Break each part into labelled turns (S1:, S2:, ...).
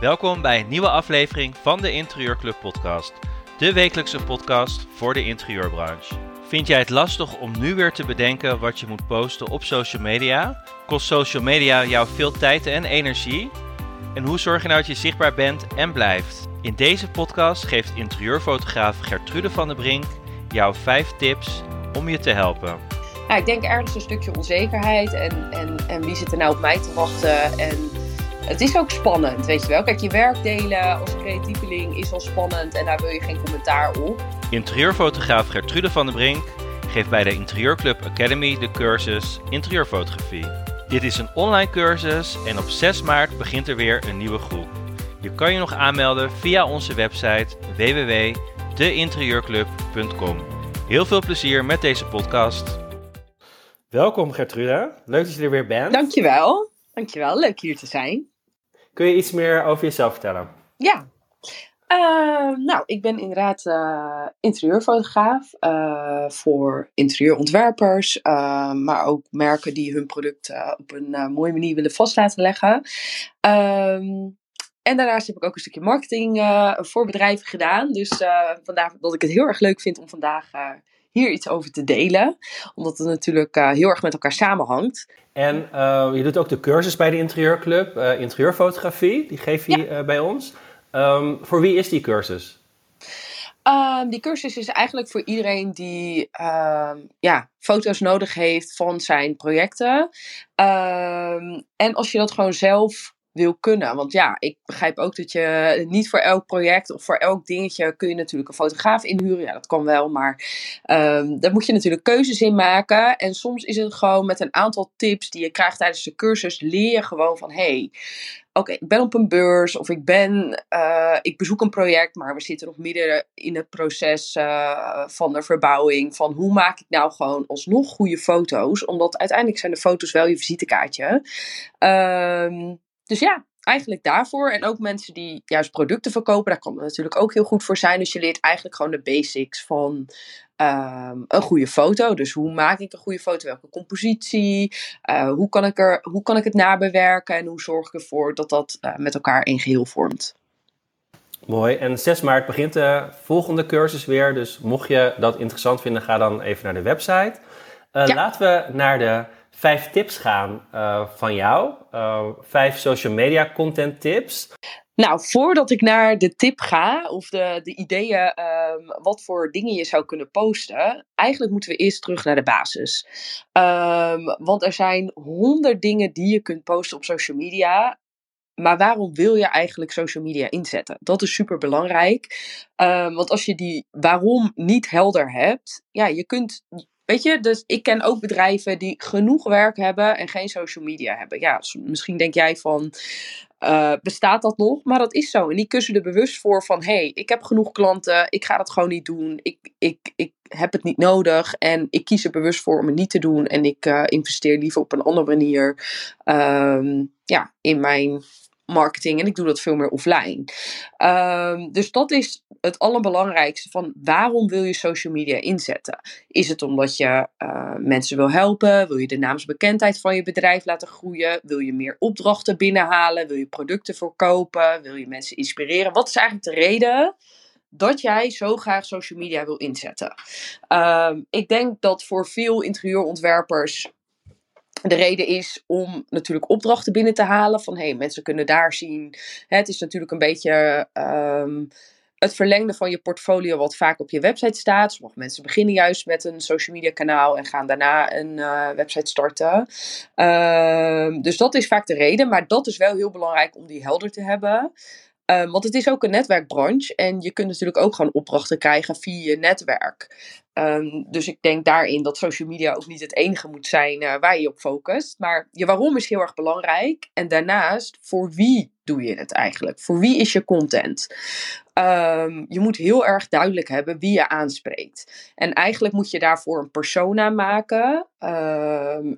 S1: Welkom bij een nieuwe aflevering van de Interieurclub podcast. De wekelijkse podcast voor de interieurbranche. Vind jij het lastig om nu weer te bedenken wat je moet posten op social media? Kost social media jou veel tijd en energie? En hoe zorg je nou dat je zichtbaar bent en blijft? In deze podcast geeft interieurfotograaf Gertrude van der Brink jou 5 tips om je te helpen.
S2: Ja, ik denk ergens een stukje onzekerheid en, en, en wie zit er nou op mij te wachten. En het is ook spannend, weet je wel. Kijk, je werk delen als creatieveling is al spannend en daar wil je geen commentaar op.
S1: Interieurfotograaf Gertrude van der Brink geeft bij de Interieurclub Academy de cursus Interieurfotografie. Dit is een online cursus en op 6 maart begint er weer een nieuwe groep. Je kan je nog aanmelden via onze website www.deinterieurclub.com. Heel veel plezier met deze podcast. Welkom Gertrude, leuk dat je er weer bent.
S2: Dankjewel, dankjewel, leuk hier te zijn.
S1: Kun je iets meer over jezelf vertellen?
S2: Ja, uh, nou, ik ben inderdaad uh, interieurfotograaf uh, voor interieurontwerpers, maar ook merken die hun product op een mooie manier willen vast laten leggen. Ehm, en daarnaast heb ik ook een stukje marketing voor bedrijven gedaan. Dus vandaar dat ik het heel erg leuk vind om vandaag hier iets over te delen. Omdat het natuurlijk heel erg met elkaar samenhangt.
S1: En je doet ook de cursus bij de Interieurclub, interieurfotografie. Die geef je ja. bij ons. Um, voor wie is die cursus?
S2: Um, die cursus is eigenlijk voor iedereen die um, ja, foto's nodig heeft van zijn projecten. en als je dat gewoon zelf wil kunnen. Want ja, ik begrijp ook dat je niet voor elk project of voor elk dingetje kun je natuurlijk een fotograaf inhuren. Ja, dat kan wel, maar um, daar moet je natuurlijk keuzes in maken. En soms is het gewoon met een aantal tips die je krijgt tijdens de cursus, leer je gewoon van hey, oké, ik ben op een beurs of ik ben, uh, ik bezoek een project, maar we zitten nog midden in het proces uh, van de verbouwing. Van hoe maak ik nou gewoon alsnog goede foto's? Omdat uiteindelijk zijn de foto's wel je visitekaartje. Um, dus ja, eigenlijk daarvoor. En ook mensen die juist producten verkopen, daar kan het natuurlijk ook heel goed voor zijn. Dus je leert eigenlijk gewoon de basics van um, een goede foto. Dus hoe maak ik een goede foto? Welke compositie? Uh, hoe, kan ik er, hoe kan ik het nabewerken? En hoe zorg ik ervoor dat dat uh, met elkaar een geheel vormt?
S1: Mooi. En 6 maart begint de volgende cursus weer. Dus mocht je dat interessant vinden, ga dan even naar de website. Uh, ja. Laten we naar de vijf tips gaan uh, van jou. Uh, vijf social media content tips.
S2: Nou, voordat ik naar de tip ga, of de, de ideeën, um, wat voor dingen je zou kunnen posten, eigenlijk moeten we eerst terug naar de basis. Um, want er zijn honderd dingen die je kunt posten op social media. Maar waarom wil je eigenlijk social media inzetten? Dat is super belangrijk. Um, want als je die waarom niet helder hebt, ja, je kunt Weet je, dus ik ken ook bedrijven die genoeg werk hebben en geen social media hebben. Ja, misschien denk jij van, uh, bestaat dat nog? Maar dat is zo. En die kussen er bewust voor van, hé, hey, ik heb genoeg klanten, ik ga dat gewoon niet doen. Ik, ik, ik heb het niet nodig en ik kies er bewust voor om het niet te doen. En ik uh, investeer liever op een andere manier um, ja, in mijn marketing en ik doe dat veel meer offline. Um, dus dat is het allerbelangrijkste van waarom wil je social media inzetten? Is het omdat je uh, mensen wil helpen? Wil je de naamsbekendheid van je bedrijf laten groeien? Wil je meer opdrachten binnenhalen? Wil je producten verkopen? Wil je mensen inspireren? Wat is eigenlijk de reden? dat jij zo graag social media wil inzetten. Um, ik denk dat voor veel interieurontwerpers de reden is om natuurlijk opdrachten binnen te halen. Van hey, mensen kunnen daar zien. Het is natuurlijk een beetje um, het verlengde van je portfolio, wat vaak op je website staat. Sommige mensen beginnen juist met een social media kanaal en gaan daarna een uh, website starten. Um, dus dat is vaak de reden. Maar dat is wel heel belangrijk om die helder te hebben. Um, want het is ook een netwerkbranche en je kunt natuurlijk ook gewoon opdrachten krijgen via je netwerk. Um, dus ik denk daarin dat social media ook niet het enige moet zijn uh, waar je op focust. Maar je waarom is heel erg belangrijk. En daarnaast, voor wie doe je het eigenlijk? Voor wie is je content? Um, je moet heel erg duidelijk hebben wie je aanspreekt. En eigenlijk moet je daarvoor een persona maken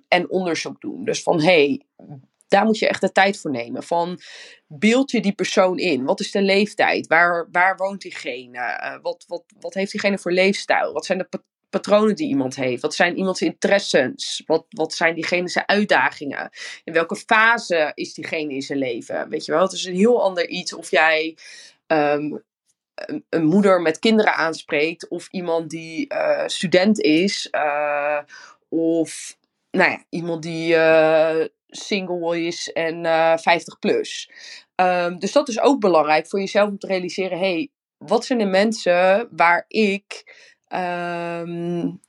S2: en onderzoek doen. Dus van hey, daar moet je echt de tijd voor nemen. Van beeld je die persoon in? Wat is de leeftijd? Waar, waar woont diegene? Uh, wat, wat, wat heeft diegene voor leefstijl? Wat zijn de patronen die iemand heeft? Wat zijn iemands interesses? Wat, wat zijn diegene uitdagingen? In welke fase is diegene in zijn leven? Weet je wel, het is een heel ander iets of jij ehm, een, moeder met kinderen aanspreekt, of iemand die uh, student is, uh, of nou ja, iemand die single is en 50 plus. Um, dus dat is ook belangrijk voor jezelf om te realiseren: hey, wat zijn de mensen waar ik um,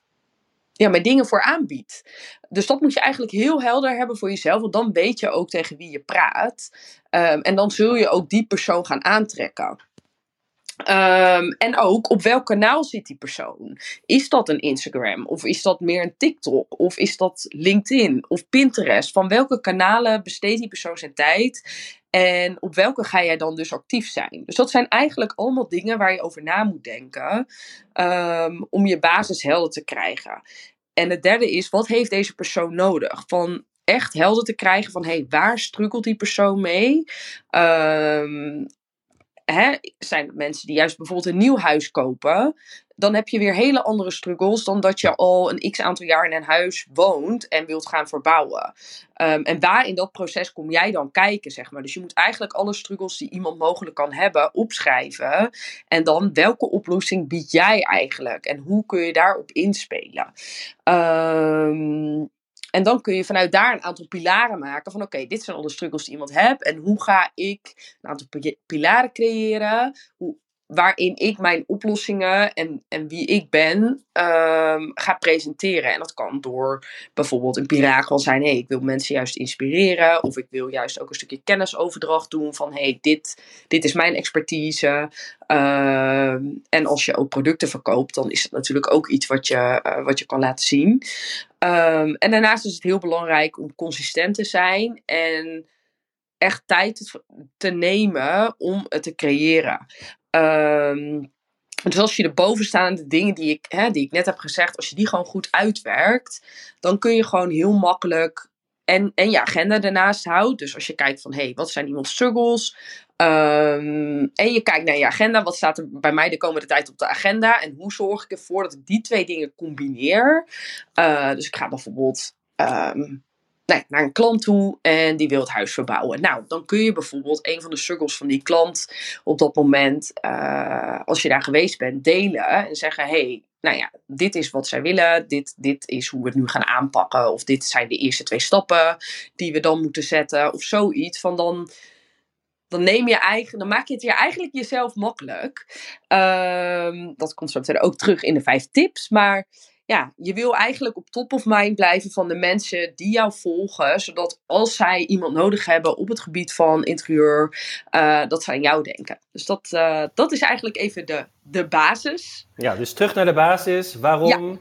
S2: ja, mijn dingen voor aanbied. Dus dat moet je eigenlijk heel helder hebben voor jezelf, want dan weet je ook tegen wie je praat. Um, en dan zul je ook die persoon gaan aantrekken. Um, en ook op welk kanaal zit die persoon? Is dat een Instagram? Of is dat meer een TikTok? Of is dat LinkedIn of Pinterest? Van welke kanalen besteedt die persoon zijn tijd? En op welke ga jij dan dus actief zijn? Dus dat zijn eigenlijk allemaal dingen waar je over na moet denken um, om je basis helder te krijgen. En het derde is, wat heeft deze persoon nodig? Van echt helder te krijgen van, hey, waar struggelt die persoon mee? Um, hè, zijn mensen die juist bijvoorbeeld een nieuw huis kopen, dan heb je weer hele andere struggles dan dat je al een x aantal jaar in een huis woont en wilt gaan verbouwen. Um, en waar in dat proces kom jij dan kijken, zeg maar. Dus je moet eigenlijk alle struggles die iemand mogelijk kan hebben opschrijven. En dan welke oplossing bied jij eigenlijk? En hoe kun je daarop inspelen? Um, en dan kun je vanuit daar een aantal pilaren maken van oké, dit zijn alle struggles die iemand heeft en hoe ga ik een aantal pilaren creëren hoe, waarin ik mijn oplossingen en, en wie ik ben um, ga presenteren. En dat kan door bijvoorbeeld een kan zijn, hey, ik wil mensen juist inspireren of ik wil juist ook een stukje kennisoverdracht doen van hey, dit, dit is mijn expertise. Uh, en als je ook producten verkoopt, dan is het natuurlijk ook iets wat je, uh, wat je kan laten zien. Um, en daarnaast is het heel belangrijk om consistent te zijn en echt tijd te nemen om het te creëren. Um, dus als je de bovenstaande dingen die ik, hè, die ik net heb gezegd, als je die gewoon goed uitwerkt, dan kun je gewoon heel makkelijk en, en je agenda ernaast houdt. Dus als je kijkt van, hé, hey, wat zijn iemands struggles? Um, en je kijkt naar je agenda, wat staat er bij mij de komende tijd op de agenda? En hoe zorg ik ervoor dat ik die twee dingen combineer? Uh, dus ik ga bijvoorbeeld um, nee, naar een klant toe en die wil het huis verbouwen. Nou, dan kun je bijvoorbeeld een van de struggles van die klant op dat moment, uh, als je daar geweest bent, delen en zeggen: hey, nou ja, dit is wat zij willen, dit, dit is hoe we het nu gaan aanpakken, of dit zijn de eerste twee stappen die we dan moeten zetten, of zoiets. Van dan, dan neem je eigen, dan maak je het je eigenlijk jezelf makkelijk. Um, dat komt zo meteen ook terug in de vijf tips, maar ja, je wil eigenlijk op top of mind blijven van de mensen die jou volgen. Zodat als zij iemand nodig hebben op het gebied van interieur, uh, dat zij aan jou denken. Dus dat, uh, dat is eigenlijk even de, de basis.
S1: Ja, dus terug naar de basis. Waarom,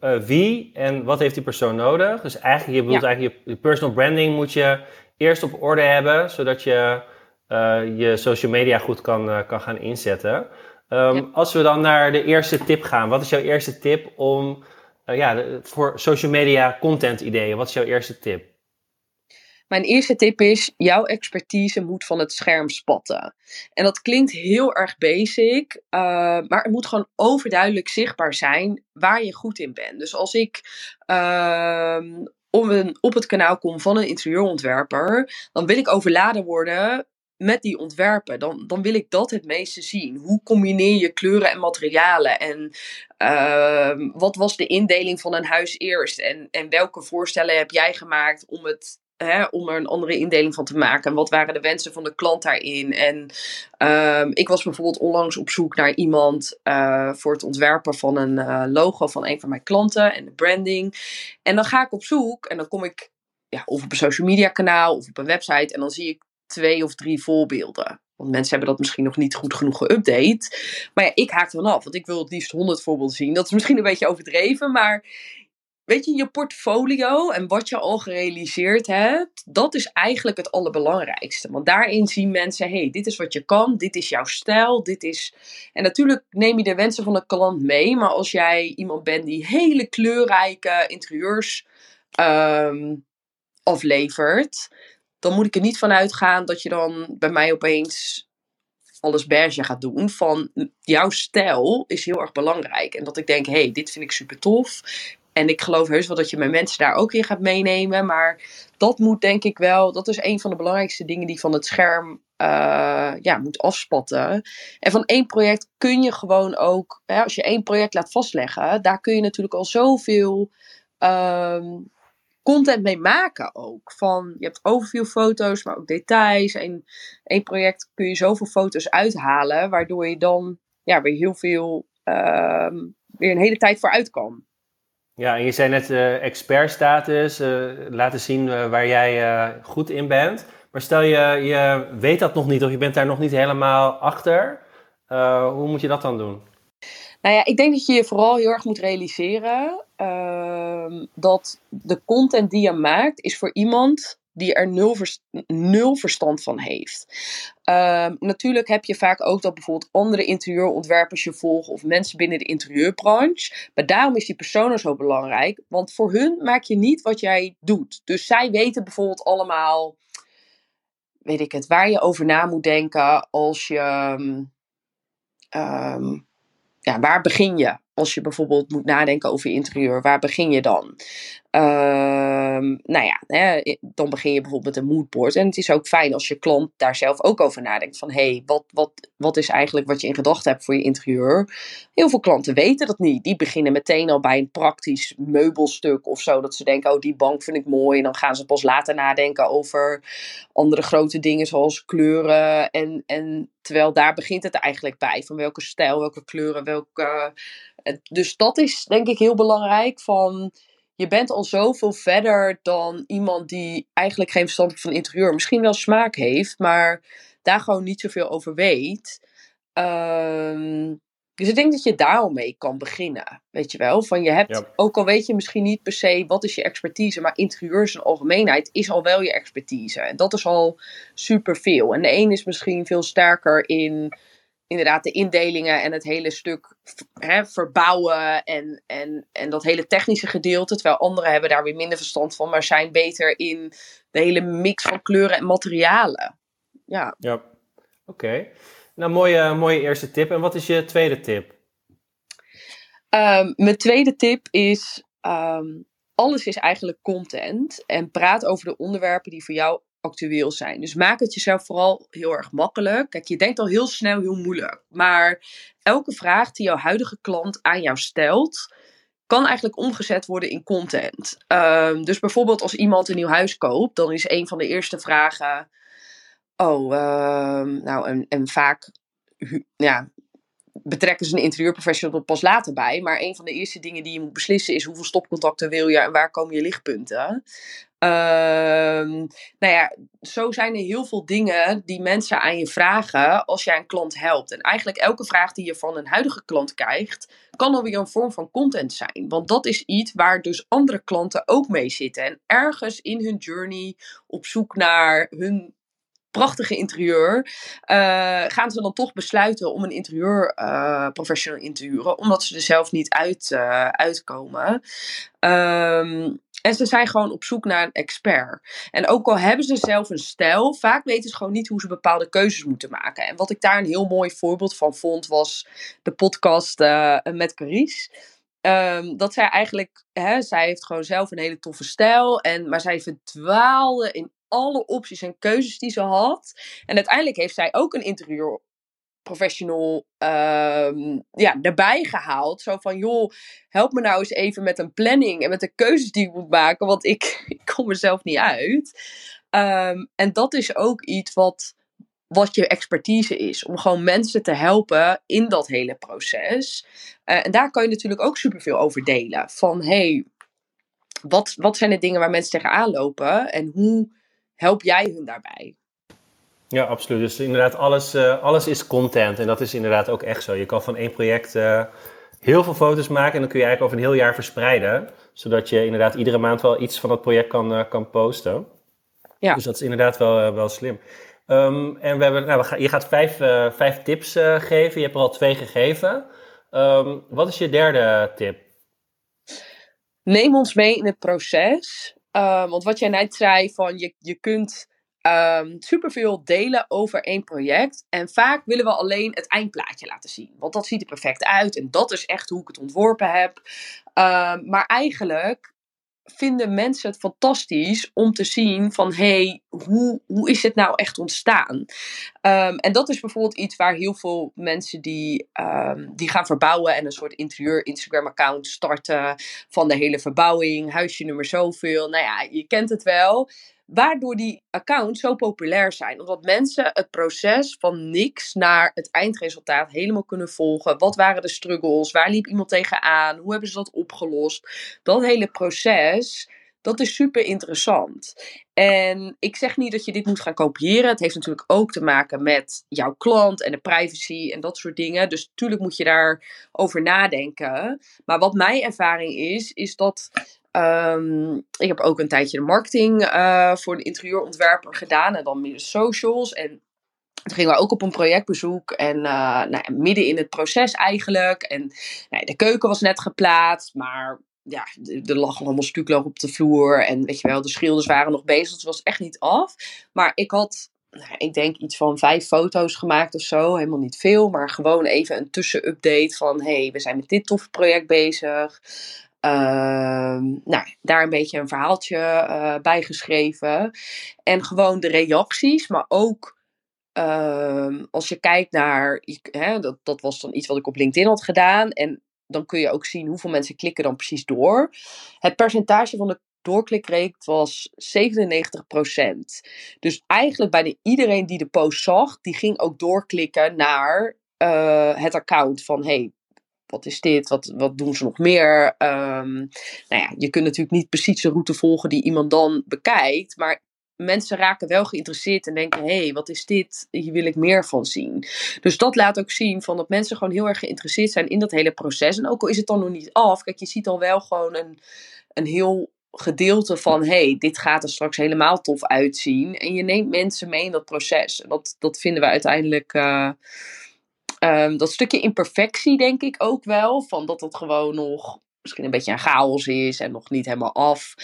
S1: ja. uh, wie en wat heeft die persoon nodig? Dus eigenlijk, je bedoelt ja. eigenlijk je, je personal branding moet je eerst op orde hebben, zodat je je social media goed kan, kan gaan inzetten. Um, Als we dan naar de eerste tip gaan, wat is jouw eerste tip om uh, ja, voor social media content ideeën? Wat is jouw eerste tip?
S2: Mijn eerste tip is: jouw expertise moet van het scherm spatten. En dat klinkt heel erg basic, uh, maar het moet gewoon overduidelijk zichtbaar zijn waar je goed in bent. Dus als ik uh, op, een, op het kanaal kom van een interieurontwerper, dan wil ik overladen worden met die ontwerpen, dan, dan wil ik dat het meeste zien. Hoe combineer je kleuren en materialen? En uh, wat was de indeling van een huis eerst? En, en welke voorstellen heb jij gemaakt om, het, hè, om er een andere indeling van te maken? En wat waren de wensen van de klant daarin? En uh, ik was bijvoorbeeld onlangs op zoek naar iemand uh, voor het ontwerpen van een uh, logo van een van mijn klanten en de branding. En dan ga ik op zoek en dan kom ik ja, of op een social media kanaal of op een website en dan zie ik twee of drie voorbeelden. Want mensen hebben dat misschien nog niet goed genoeg geüpdate. Maar ja, ik haak er af, want ik wil het liefst 100 voorbeelden zien. Dat is misschien een beetje overdreven, maar weet je, je portfolio en wat je al gerealiseerd hebt, dat is eigenlijk het allerbelangrijkste. Want daarin zien mensen, hey, dit is wat je kan, dit is jouw stijl, dit is... En natuurlijk neem je de wensen van de klant mee, maar als jij iemand bent die hele kleurrijke interieurs um, aflevert dan moet ik er niet van uitgaan dat je dan bij mij opeens alles beige gaat doen. Van jouw stijl is heel erg belangrijk. En dat ik denk, hey, dit vind ik super tof. En ik geloof heus wel dat je mijn mensen daar ook in gaat meenemen. Maar dat moet denk ik wel, dat is een van de belangrijkste dingen die van het scherm uh, ja, moet afspatten. En van één project kun je gewoon ook, hè, als je één project laat vastleggen, daar kun je natuurlijk al zoveel um, content mee maken ook. Van, je hebt overveel foto's, maar ook details. En één project kun je zoveel foto's uithalen, waardoor je dan ja, weer heel veel, um, weer een hele tijd vooruit kan.
S3: Ja, en je zei net uh, expertstatus, uh, laten zien uh, waar jij goed in bent. Maar stel je, je weet dat nog niet of je bent daar nog niet helemaal achter. hoe moet je dat dan doen?
S2: Nou ja, ik denk dat je je vooral heel erg moet realiseren uh, dat de content die je maakt is voor iemand die er nul, nul verstand van heeft. Uh, natuurlijk heb je vaak ook dat bijvoorbeeld andere interieurontwerpers je volgen of mensen binnen de interieurbranche. Maar daarom is die persoon zo belangrijk, want voor hun maak je niet wat jij doet. Dus zij weten bijvoorbeeld allemaal, weet ik het, waar je over na moet denken als je. Um, ja, waar begin je? Als je bijvoorbeeld moet nadenken over je interieur, waar begin je dan? Ehm, nou ja, hè, dan begin je bijvoorbeeld met een moodboard. En het is ook fijn als je klant daar zelf ook over nadenkt. Van hé, hey, wat, wat, wat is eigenlijk wat je in gedachten hebt voor je interieur? Heel veel klanten weten dat niet. Die beginnen meteen al bij een praktisch meubelstuk of zo. Dat ze denken, oh die bank vind ik mooi. En dan gaan ze pas later nadenken over andere grote dingen zoals kleuren. En, en terwijl daar begint het eigenlijk bij. Van welke stijl, welke kleuren, welke... Eh, dus dat is denk ik heel belangrijk van je bent al zoveel verder dan iemand die eigenlijk geen verstand heeft van interieur. Misschien wel smaak heeft, maar daar gewoon niet zoveel over weet. Um, dus ik denk dat je daar al mee kan beginnen. Weet je wel? Van je hebt, ook al weet je misschien niet per se wat is je expertise, maar interieurs in algemeenheid is al wel je expertise. En dat is al superveel. En de een is misschien veel sterker in inderdaad de indelingen en het hele stuk hè, verbouwen en, en, en dat hele technische gedeelte. Terwijl anderen hebben daar weer minder verstand van, maar zijn beter in de hele mix van kleuren en materialen. Ja.
S3: Ja, oké. Nou, mooie, mooie eerste tip. En wat is je tweede tip?
S2: Um, mijn tweede tip is: um, alles is eigenlijk content. En praat over de onderwerpen die voor jou actueel zijn. Dus maak het jezelf vooral heel erg makkelijk. Kijk, je denkt al heel snel heel moeilijk. Maar elke vraag die jouw huidige klant aan jou stelt, kan eigenlijk omgezet worden in content. Um, dus bijvoorbeeld als iemand een nieuw huis koopt, dan is een van de eerste vragen. Oh, uh, nou, en, en vaak ja, betrekken ze een interieurprofessional pas later bij. Maar een van de eerste dingen die je moet beslissen is hoeveel stopcontacten wil je en waar komen je lichtpunten. Ehm, nou ja, zo zijn er heel veel dingen die mensen aan je vragen als jij een klant helpt. En eigenlijk elke vraag die je van een huidige klant krijgt, kan alweer een vorm van content zijn. Want dat is iets waar dus andere klanten ook mee zitten. En ergens in hun journey op zoek naar hun prachtige interieur, uh, gaan ze dan toch besluiten om een interieurprofessional uh, in te huren, omdat ze er zelf niet uit, uh, uitkomen. Um, en ze zijn gewoon op zoek naar een expert. En ook al hebben ze zelf een stijl, vaak weten ze gewoon niet hoe ze bepaalde keuzes moeten maken. En wat ik daar een heel mooi voorbeeld van vond, was de podcast met Carice. Um, dat zij eigenlijk, hè, zij heeft gewoon zelf een hele toffe stijl. En, maar zij verdwaalde in alle opties en keuzes die ze had. En uiteindelijk heeft zij ook een interieur professional um, ja, erbij gehaald. Zo van, joh, help me nou eens even met een planning en met de keuzes die ik moet maken, want ik, ik kom er zelf niet uit. Um, en dat is ook iets wat, wat je expertise is, om gewoon mensen te helpen in dat hele proces. Uh, en daar kan je natuurlijk ook superveel over delen. Van, hey, wat, wat zijn de dingen waar mensen tegenaan lopen en hoe help jij hun daarbij?
S3: Ja, absoluut. Dus inderdaad, alles, uh, alles is content. En dat is inderdaad ook echt zo. Je kan van één project uh, heel veel foto's maken en dan kun je eigenlijk over een heel jaar verspreiden. Zodat je inderdaad iedere maand wel iets van dat project kan, uh, kan posten. Ja. Dus dat is inderdaad wel, wel slim. Um, en we hebben, nou, we gaan, je gaat vijf, vijf tips geven. Je hebt er al twee gegeven. Um, wat is je derde tip?
S2: Neem ons mee in het proces. Want wat jij net zei, van je, je kunt um, superveel delen over één project. En vaak willen we alleen het eindplaatje laten zien. Want dat ziet er perfect uit. En dat is echt hoe ik het ontworpen heb. Um, maar eigenlijk vinden mensen het fantastisch om te zien van hey, hoe, hoe is het nou echt ontstaan? Um, en dat is bijvoorbeeld iets waar heel veel mensen die, um, die gaan verbouwen en een soort interieur Instagram account starten van de hele verbouwing, huisje nummer zoveel. Nou ja, je kent het wel. Waardoor die accounts zo populair zijn. Omdat mensen het proces van niks naar het eindresultaat helemaal kunnen volgen. Wat waren de struggles? Waar liep iemand tegenaan? Hoe hebben ze dat opgelost? Dat hele proces, dat is super interessant. En ik zeg niet dat je dit moet gaan kopiëren. Het heeft natuurlijk ook te maken met jouw klant en de privacy en dat soort dingen. Dus natuurlijk moet je daarover nadenken. Maar wat mijn ervaring is, is dat Um, ik heb ook een tijdje de marketing uh, voor de interieurontwerper gedaan en dan meer de socials. En toen gingen we ook op een projectbezoek en uh, nou midden in het proces eigenlijk. En nou, de keuken was net geplaatst, maar ja, er lag allemaal stukloog op de vloer. En weet je wel, de schilders waren nog bezig, dus het was echt niet af. Maar ik had nou, ik denk iets van vijf foto's gemaakt of zo. Helemaal niet veel, maar gewoon even een tussenupdate van... hey, we zijn met dit toffe project bezig. Uh, nou, daar een beetje een verhaaltje uh, bij geschreven. En gewoon de reacties, maar ook uh, als je kijkt naar, hè, dat, dat was dan iets wat ik op LinkedIn had gedaan. En dan kun je ook zien hoeveel mensen klikken dan precies door. Het percentage van de doorklikrate was 97%. Dus eigenlijk bijna iedereen die de post zag, die ging ook doorklikken naar uh, het account van hey, wat is dit? Wat, wat doen ze nog meer? Um, nou ja, je kunt natuurlijk niet precies de route volgen die iemand dan bekijkt. Maar mensen raken wel geïnteresseerd en denken: hé, hey, wat is dit? Hier wil ik meer van zien. Dus dat laat ook zien van dat mensen gewoon heel erg geïnteresseerd zijn in dat hele proces. En ook al is het dan nog niet af, kijk, je ziet al wel gewoon een, een heel gedeelte van: hey, dit gaat er straks helemaal tof uitzien. En je neemt mensen mee in dat proces. En dat, dat vinden we uiteindelijk. Uh, Um, dat stukje imperfectie denk ik ook wel. Van dat het gewoon nog misschien een beetje een chaos is en nog niet helemaal af.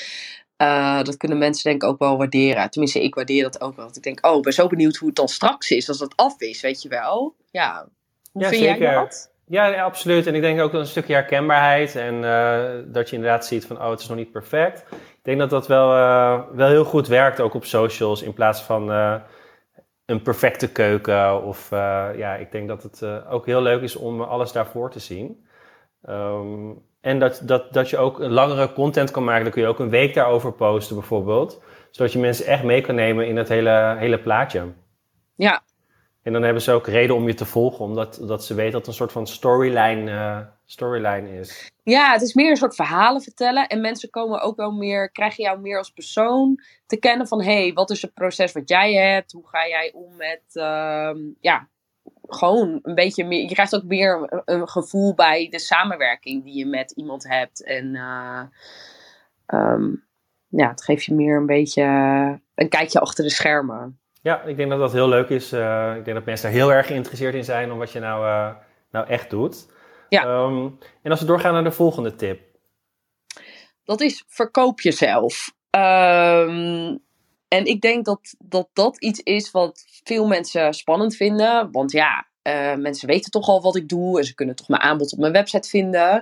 S2: Uh, dat kunnen mensen denk ik ook wel waarderen. Tenminste, ik waardeer dat ook wel. Want ik denk, oh, ik ben zo benieuwd hoe het dan straks is. Als dat af is, weet je wel. Ja, hoe
S3: ja,
S2: vind
S3: zeker.
S2: jij dat?
S3: Ja, ja, absoluut. En ik denk ook dat een stukje herkenbaarheid. En uh, dat je inderdaad ziet van, oh, het is nog niet perfect. Ik denk dat dat wel, uh, wel heel goed werkt, ook op socials. In plaats van een perfecte keuken. Of uh, ja, ik denk dat het uh, ook heel leuk is om alles daarvoor te zien. Um, en dat, dat, dat je ook een langere content kan maken. Dan kun je ook een week daarover posten bijvoorbeeld. Zodat je mensen echt mee kan nemen in het hele, hele plaatje.
S2: Ja.
S3: En dan hebben ze ook reden om je te volgen. Omdat dat ze weten dat het een soort van storyline, uh, storyline is.
S2: Ja, het is meer een soort verhalen vertellen. En mensen komen ook wel meer, krijgen jou meer als persoon te kennen van... hé, hey, wat is het proces wat jij hebt? Hoe ga jij om met, uh, ja, gewoon een beetje meer... Je krijgt ook meer een gevoel bij de samenwerking die je met iemand hebt. En uh, um, ja, het geeft je meer een beetje een kijkje achter de schermen.
S3: Ja, ik denk dat dat heel leuk is. Uh, ik denk dat mensen daar heel erg geïnteresseerd in zijn om wat je nou, uh, nou echt doet.
S2: Ja.
S3: Um, en als we doorgaan naar de volgende tip.
S2: Dat is verkoop jezelf. Um, en ik denk dat, dat dat iets is wat veel mensen spannend vinden. Want ja, uh, mensen weten toch al wat ik doe. En ze kunnen toch mijn aanbod op mijn website vinden.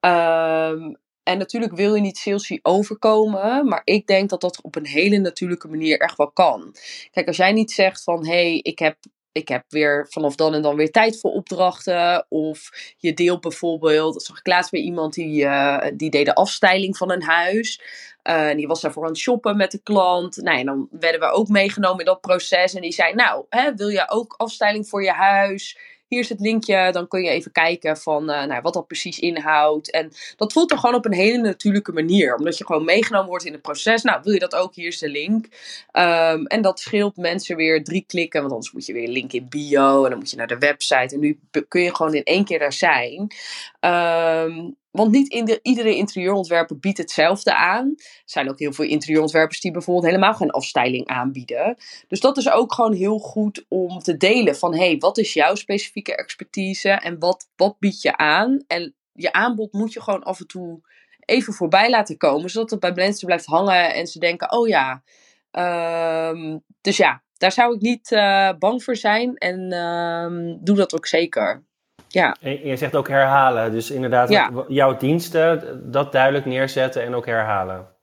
S2: Um, en natuurlijk wil je niet salesy overkomen, maar ik denk dat dat op een hele natuurlijke manier echt wel kan. Kijk, als jij niet zegt van hé, hey, ik heb ik heb weer vanaf dan en dan weer tijd voor opdrachten. Of je deelt bijvoorbeeld, zag ik laatst bij iemand die, uh, die deed de afstijling van een huis. Uh, die was daarvoor aan het shoppen met de klant. Nou, en dan werden we ook meegenomen in dat proces. En die zei, nou, hè, wil je ook afstijling voor je huis? Hier is het linkje, dan kun je even kijken van uh, nou, wat dat precies inhoudt. En dat voelt dan gewoon op een hele natuurlijke manier, omdat je gewoon meegenomen wordt in het proces. Nou, wil je dat ook? Hier is de link. Um, en dat scheelt mensen weer drie klikken, want anders moet je weer link in bio en dan moet je naar de website. En nu kun je gewoon in één keer daar zijn. Um, want niet iedere interieurontwerper biedt hetzelfde aan. Er zijn ook heel veel interieurontwerpers die bijvoorbeeld helemaal geen afstyling aanbieden. Dus dat is ook gewoon heel goed om te delen van hé, hey, wat is jouw specifieke expertise en wat, wat bied je aan? En je aanbod moet je gewoon af en toe even voorbij laten komen, zodat het bij mensen blijft hangen en ze denken, oh ja, Ehm, dus ja, daar zou ik niet uh, bang voor zijn en ehm, doe dat ook zeker. Ja.
S3: En je zegt ook herhalen, dus inderdaad ja. jouw diensten, dat duidelijk neerzetten en ook herhalen.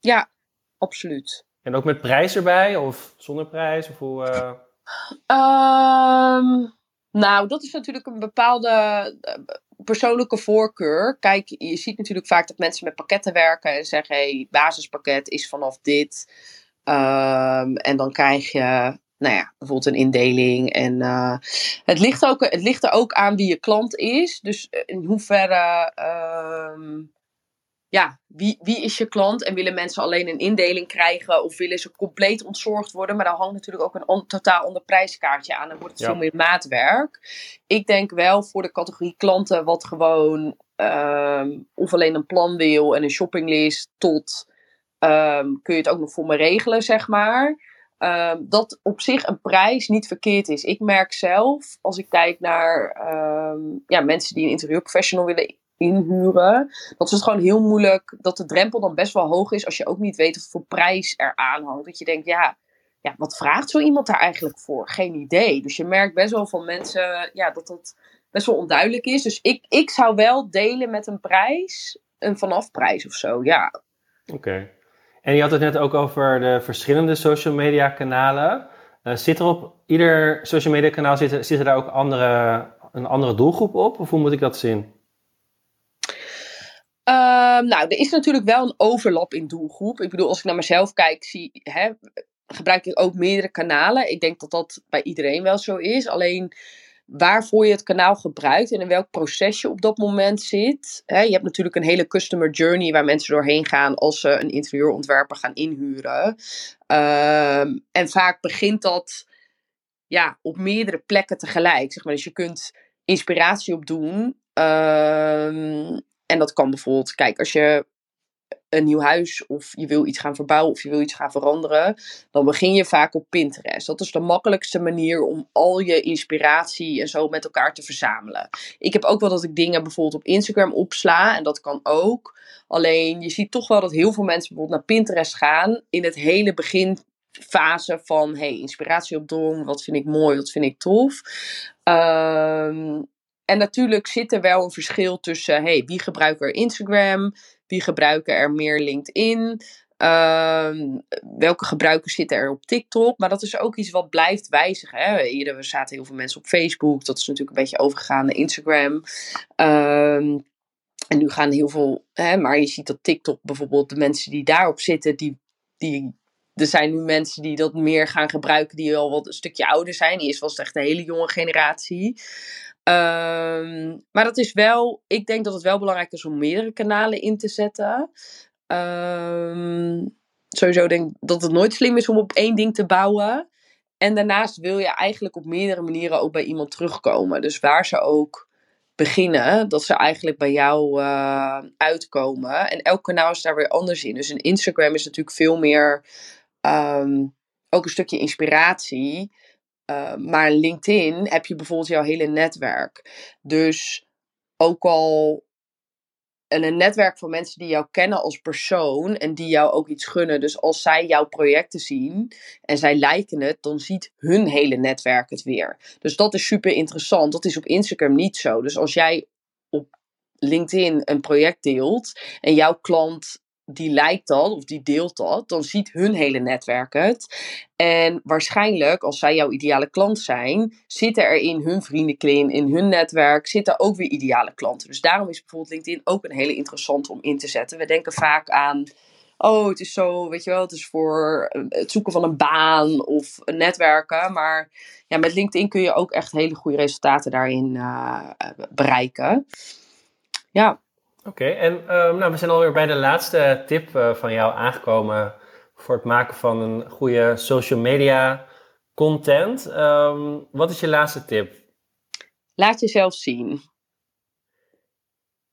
S2: Ja, absoluut.
S3: En ook met prijs erbij of zonder prijs? Of hoe, uh...
S2: nou, dat is natuurlijk een bepaalde eh, persoonlijke voorkeur. Kijk, je ziet natuurlijk vaak dat mensen met pakketten werken en zeggen: hey, basispakket is vanaf dit. Um, en dan krijg je, nou ja, bijvoorbeeld een indeling. En uh, het, ligt ook, het ligt er ook aan wie je klant is. Dus in hoeverre. Um, ja, wie, wie is je klant en willen mensen alleen een indeling krijgen of willen ze compleet ontzorgd worden? Maar daar hangt natuurlijk ook een on, totaal ander prijskaartje aan en wordt het veel meer maatwerk. Ik denk wel voor de categorie klanten wat gewoon um, of alleen een plan wil en een shoppinglist tot um, kun je het ook nog voor me regelen, zeg maar. Um, dat op zich een prijs niet verkeerd is. Ik merk zelf, als ik kijk naar ja, mensen die een interieurprofessional willen inhuren. Dat is het gewoon heel moeilijk dat de drempel dan best wel hoog is als je ook niet weet wat voor prijs er aan hangt. Dat je denkt, ja, ja, wat vraagt zo iemand daar eigenlijk voor? Geen idee. Dus je merkt best wel van mensen ja, dat dat best wel onduidelijk is. Dus ik, ik zou wel delen met een prijs, een vanafprijs of zo, ja.
S3: Oké. En je had het net ook over de verschillende social media kanalen. Uh, zit er op ieder social media kanaal zitten, zitten daar ook andere, een andere doelgroep op? Of hoe moet ik dat zien?
S2: Ehm, nou, er is natuurlijk wel een overlap in doelgroep. Ik bedoel, als ik naar mezelf kijk, zie, hè, gebruik ik ook meerdere kanalen. Ik denk dat dat bij iedereen wel zo is. Alleen waarvoor je het kanaal gebruikt en in welk proces je op dat moment zit. Je hebt natuurlijk een hele customer journey waar mensen doorheen gaan als ze een interieurontwerper gaan inhuren. Ehm, en vaak begint dat ja, op meerdere plekken tegelijk. Zeg maar. Dus je kunt inspiratie opdoen. Um, en dat kan bijvoorbeeld, kijk, als je een nieuw huis of je wil iets gaan verbouwen of je wil iets gaan veranderen, dan begin je vaak op Pinterest. Dat is de makkelijkste manier om al je inspiratie en zo met elkaar te verzamelen. Ik heb ook wel dat ik dingen bijvoorbeeld op Instagram opsla en dat kan ook. Alleen je ziet toch wel dat heel veel mensen bijvoorbeeld naar Pinterest gaan in het hele beginfase van hey, inspiratie opdoen, wat vind ik mooi, wat vind ik tof. Um, en natuurlijk zit er wel een verschil tussen hey, wie gebruikt er Instagram, wie gebruiken er meer LinkedIn, um, welke gebruikers zitten er op TikTok. Maar dat is ook iets wat blijft wijzigen. Hè? Eerder zaten heel veel mensen op Facebook, dat is natuurlijk een beetje overgegaan naar Instagram. Um, en nu gaan heel veel, hè, maar je ziet dat TikTok bijvoorbeeld, de mensen die daarop zitten, die, die er zijn nu mensen die dat meer gaan gebruiken, die al wat een stukje ouder zijn. Eerst was het echt een hele jonge generatie. Um, maar dat is wel, ik denk dat het wel belangrijk is om meerdere kanalen in te zetten. Um, sowieso denk ik dat het nooit slim is om op één ding te bouwen. En daarnaast wil je eigenlijk op meerdere manieren ook bij iemand terugkomen. Dus waar ze ook beginnen, dat ze eigenlijk bij jou uh, uitkomen. En elk kanaal is daar weer anders in. Dus een Instagram is natuurlijk veel meer um, ook een stukje inspiratie. Uh, maar LinkedIn heb je bijvoorbeeld jouw hele netwerk. Dus ook al een netwerk van mensen die jou kennen als persoon en die jou ook iets gunnen. Dus als zij jouw projecten zien en zij liken het, dan ziet hun hele netwerk het weer. Dus dat is super interessant. Dat is op Instagram niet zo. Dus als jij op LinkedIn een project deelt en jouw klant die lijkt dat of die deelt dat, dan ziet hun hele netwerk het. En waarschijnlijk, als zij jouw ideale klant zijn, zitten er in hun vriendenkring, in hun netwerk, zitten ook weer ideale klanten. Dus daarom is bijvoorbeeld LinkedIn ook een hele interessante om in te zetten. We denken vaak aan, oh, het is zo, weet je wel, het is voor het zoeken van een baan of netwerken. Maar ja, met LinkedIn kun je ook echt hele goede resultaten daarin uh, bereiken. Ja.
S3: Oké, en um, nou, we zijn alweer bij de laatste tip uh, van jou aangekomen voor het maken van een goede social media content. Um, wat is je laatste tip?
S2: Laat jezelf zien.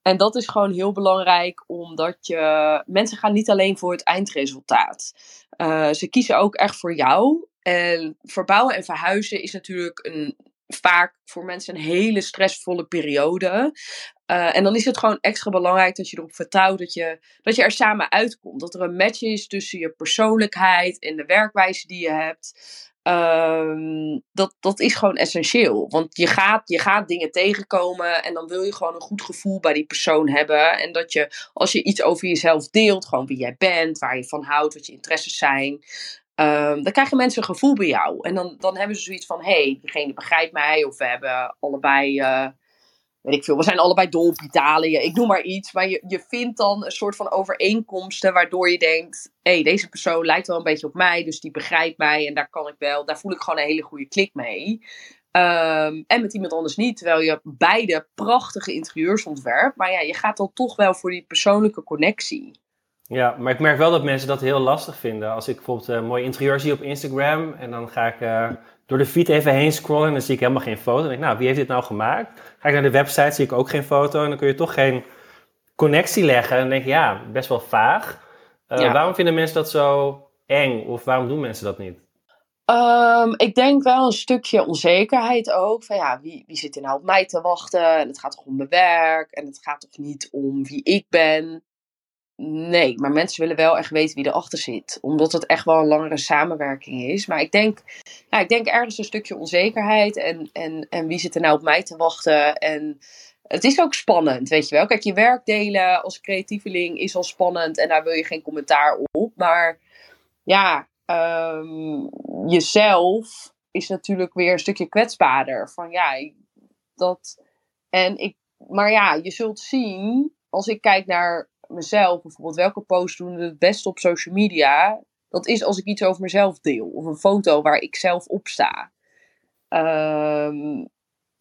S2: En dat is gewoon heel belangrijk, omdat je. Mensen gaan niet alleen voor het eindresultaat. Uh, ze kiezen ook echt voor jou. En verbouwen en verhuizen is natuurlijk een vaak voor mensen een hele stressvolle periode. Uh, en dan is het gewoon extra belangrijk dat je erop vertrouwt dat je, dat je er samen uitkomt. Dat er een match is tussen je persoonlijkheid en de werkwijze die je hebt. Ehm, dat, dat is gewoon essentieel. Want je gaat, je gaat dingen tegenkomen en dan wil je gewoon een goed gevoel bij die persoon hebben. En dat je, als je iets over jezelf deelt, gewoon wie jij bent, waar je van houdt, wat je interesses zijn. Um, dan krijgen mensen een gevoel bij jou. En dan, dan hebben ze zoiets van: hé, hey, diegene begrijpt mij. Of we hebben allebei. Uh, weet ik veel, we zijn allebei dol op Italië, ik noem maar iets. Maar je, je vindt dan een soort van overeenkomsten waardoor je denkt, hé, hey, deze persoon lijkt wel een beetje op mij, dus die begrijpt mij en daar kan ik wel, daar voel ik gewoon een hele goede klik mee. Um, en met iemand anders niet, terwijl je beide prachtige interieurs ontwerpt. Maar ja, je gaat dan toch wel voor die persoonlijke connectie.
S3: Ja, maar ik merk wel dat mensen dat heel lastig vinden. Als ik bijvoorbeeld een mooi interieur zie op Instagram en dan ga ik uh, door de feed even heen scrollen en dan zie ik helemaal geen foto. En denk ik, nou, wie heeft dit nou gemaakt? Ga ik naar de website, zie ik ook geen foto en dan kun je toch geen connectie leggen. En dan denk ik, ja, best wel vaag. Uh, Waarom vinden mensen dat zo eng of waarom doen mensen dat niet?
S2: Um, ik denk wel een stukje onzekerheid ook. Van ja, wie, wie zit er nou op mij te wachten? En het gaat toch om mijn werk? En het gaat toch niet om wie ik ben? Nee, maar mensen willen wel echt weten wie erachter zit. Omdat het echt wel een langere samenwerking is. Maar ik denk, ik denk ergens een stukje onzekerheid. En, en, en wie zit er nou op mij te wachten? En het is ook spannend, weet je wel. Kijk, je werk delen als creatieveling is al spannend. En daar wil je geen commentaar op. Maar ja, um, jezelf is natuurlijk weer een stukje kwetsbaarder. Van ja, dat. En ik. Maar ja, je zult zien. Als ik kijk naar mezelf, bijvoorbeeld welke post doen het beste op social media, dat is als ik iets over mezelf deel. Of een foto waar ik zelf op sta. Um,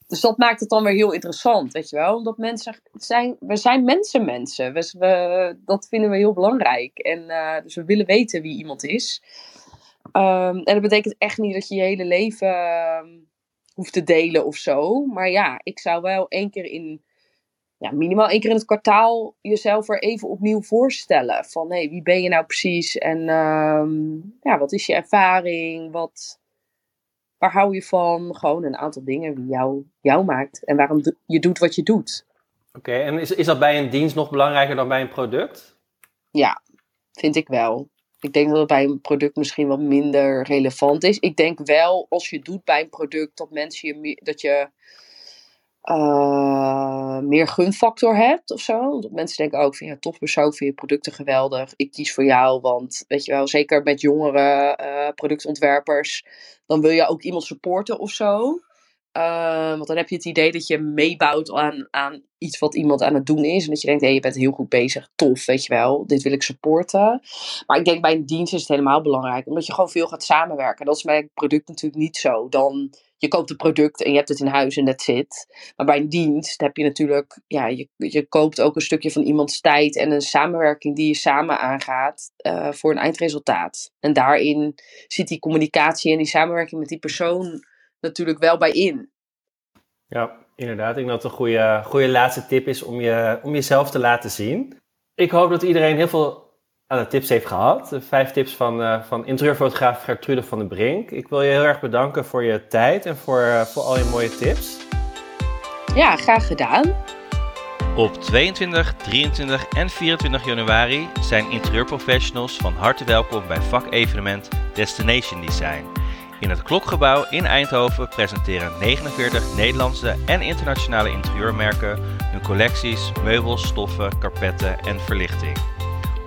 S2: dus dat maakt het dan weer heel interessant, weet je wel. Omdat mensen zijn, we zijn mensen mensen. We, dat vinden we heel belangrijk. En uh, dus we willen weten wie iemand is. Um, en dat betekent echt niet dat je je hele leven uh, hoeft te delen of zo. Maar ja, ik zou wel één keer in ja, minimaal één keer in het kwartaal jezelf er even opnieuw voorstellen. Van hé, hey, wie ben je nou precies? En um, ja, wat is je ervaring? Wat, waar hou je van? Gewoon een aantal dingen die jou, jou maakt. En waarom je doet wat je doet.
S3: Oké, en is, is dat bij een dienst nog belangrijker dan bij een product?
S2: Ja, vind ik wel. Ik denk dat het bij een product misschien wat minder relevant is. Ik denk wel, als je doet bij een product, dat mensen je, dat je uh, meer gunfactor hebt of zo. Mensen denken ook van ja, tof persoon, vind je producten geweldig. Ik kies voor jou, want weet je wel, zeker met jongere uh, productontwerpers, dan wil je ook iemand supporten of zo. Uh, want dan heb je het idee dat je meebouwt aan, aan iets wat iemand aan het doen is. En dat je denkt, hé, hey, je bent heel goed bezig. Tof, weet je wel. Dit wil ik supporten. Maar ik denk bij een dienst is het helemaal belangrijk. Omdat je gewoon veel gaat samenwerken. Dat is bij product natuurlijk niet zo. Dan je koopt een product en je hebt het in huis en dat zit. Maar bij een dienst heb je natuurlijk, ja, je, je koopt ook een stukje van iemands tijd en een samenwerking die je samen aangaat uh, voor een eindresultaat. En daarin zit die communicatie en die samenwerking met die persoon natuurlijk wel bij in.
S3: Ja, inderdaad. Ik denk dat het een goede, goede laatste tip is om, je, om jezelf te laten zien. Ik hoop dat iedereen heel veel aan de tips heeft gehad. vijf tips van, uh, van interieurfotograaf Gertrude van den Brink. Ik wil je heel erg bedanken voor je tijd en voor, uh, voor al je mooie tips.
S2: Ja, graag gedaan.
S1: Op 22, 23 en 24 januari zijn interieurprofessionals van harte welkom bij vakevenement Destination Design. In het Klokgebouw in Eindhoven presenteren 49 Nederlandse en internationale interieurmerken hun collecties, meubels, stoffen, karpetten en verlichting.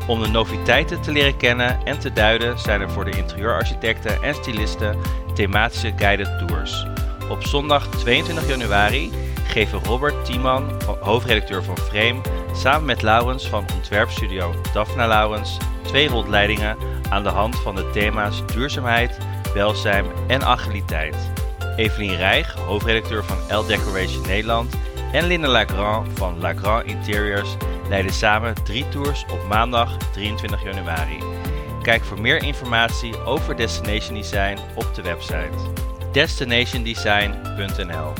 S1: Om de noviteiten te leren kennen en te duiden zijn er voor de interieurarchitecten en stylisten thematische guided tours. Op zondag 22 januari geven Robert Tiemann, hoofdredacteur van Frame, samen met Laurens van ontwerpstudio Daphna Laurens twee rondleidingen aan de hand van de thema's duurzaamheid, welzijn en agiliteit. Evelien Rijg, hoofdredacteur van L Decoration Nederland en Linda Lagrand van Lagrand Interiors leiden samen drie tours op maandag 23 januari. Kijk voor meer informatie over Destination Design op de website destinationdesign.nl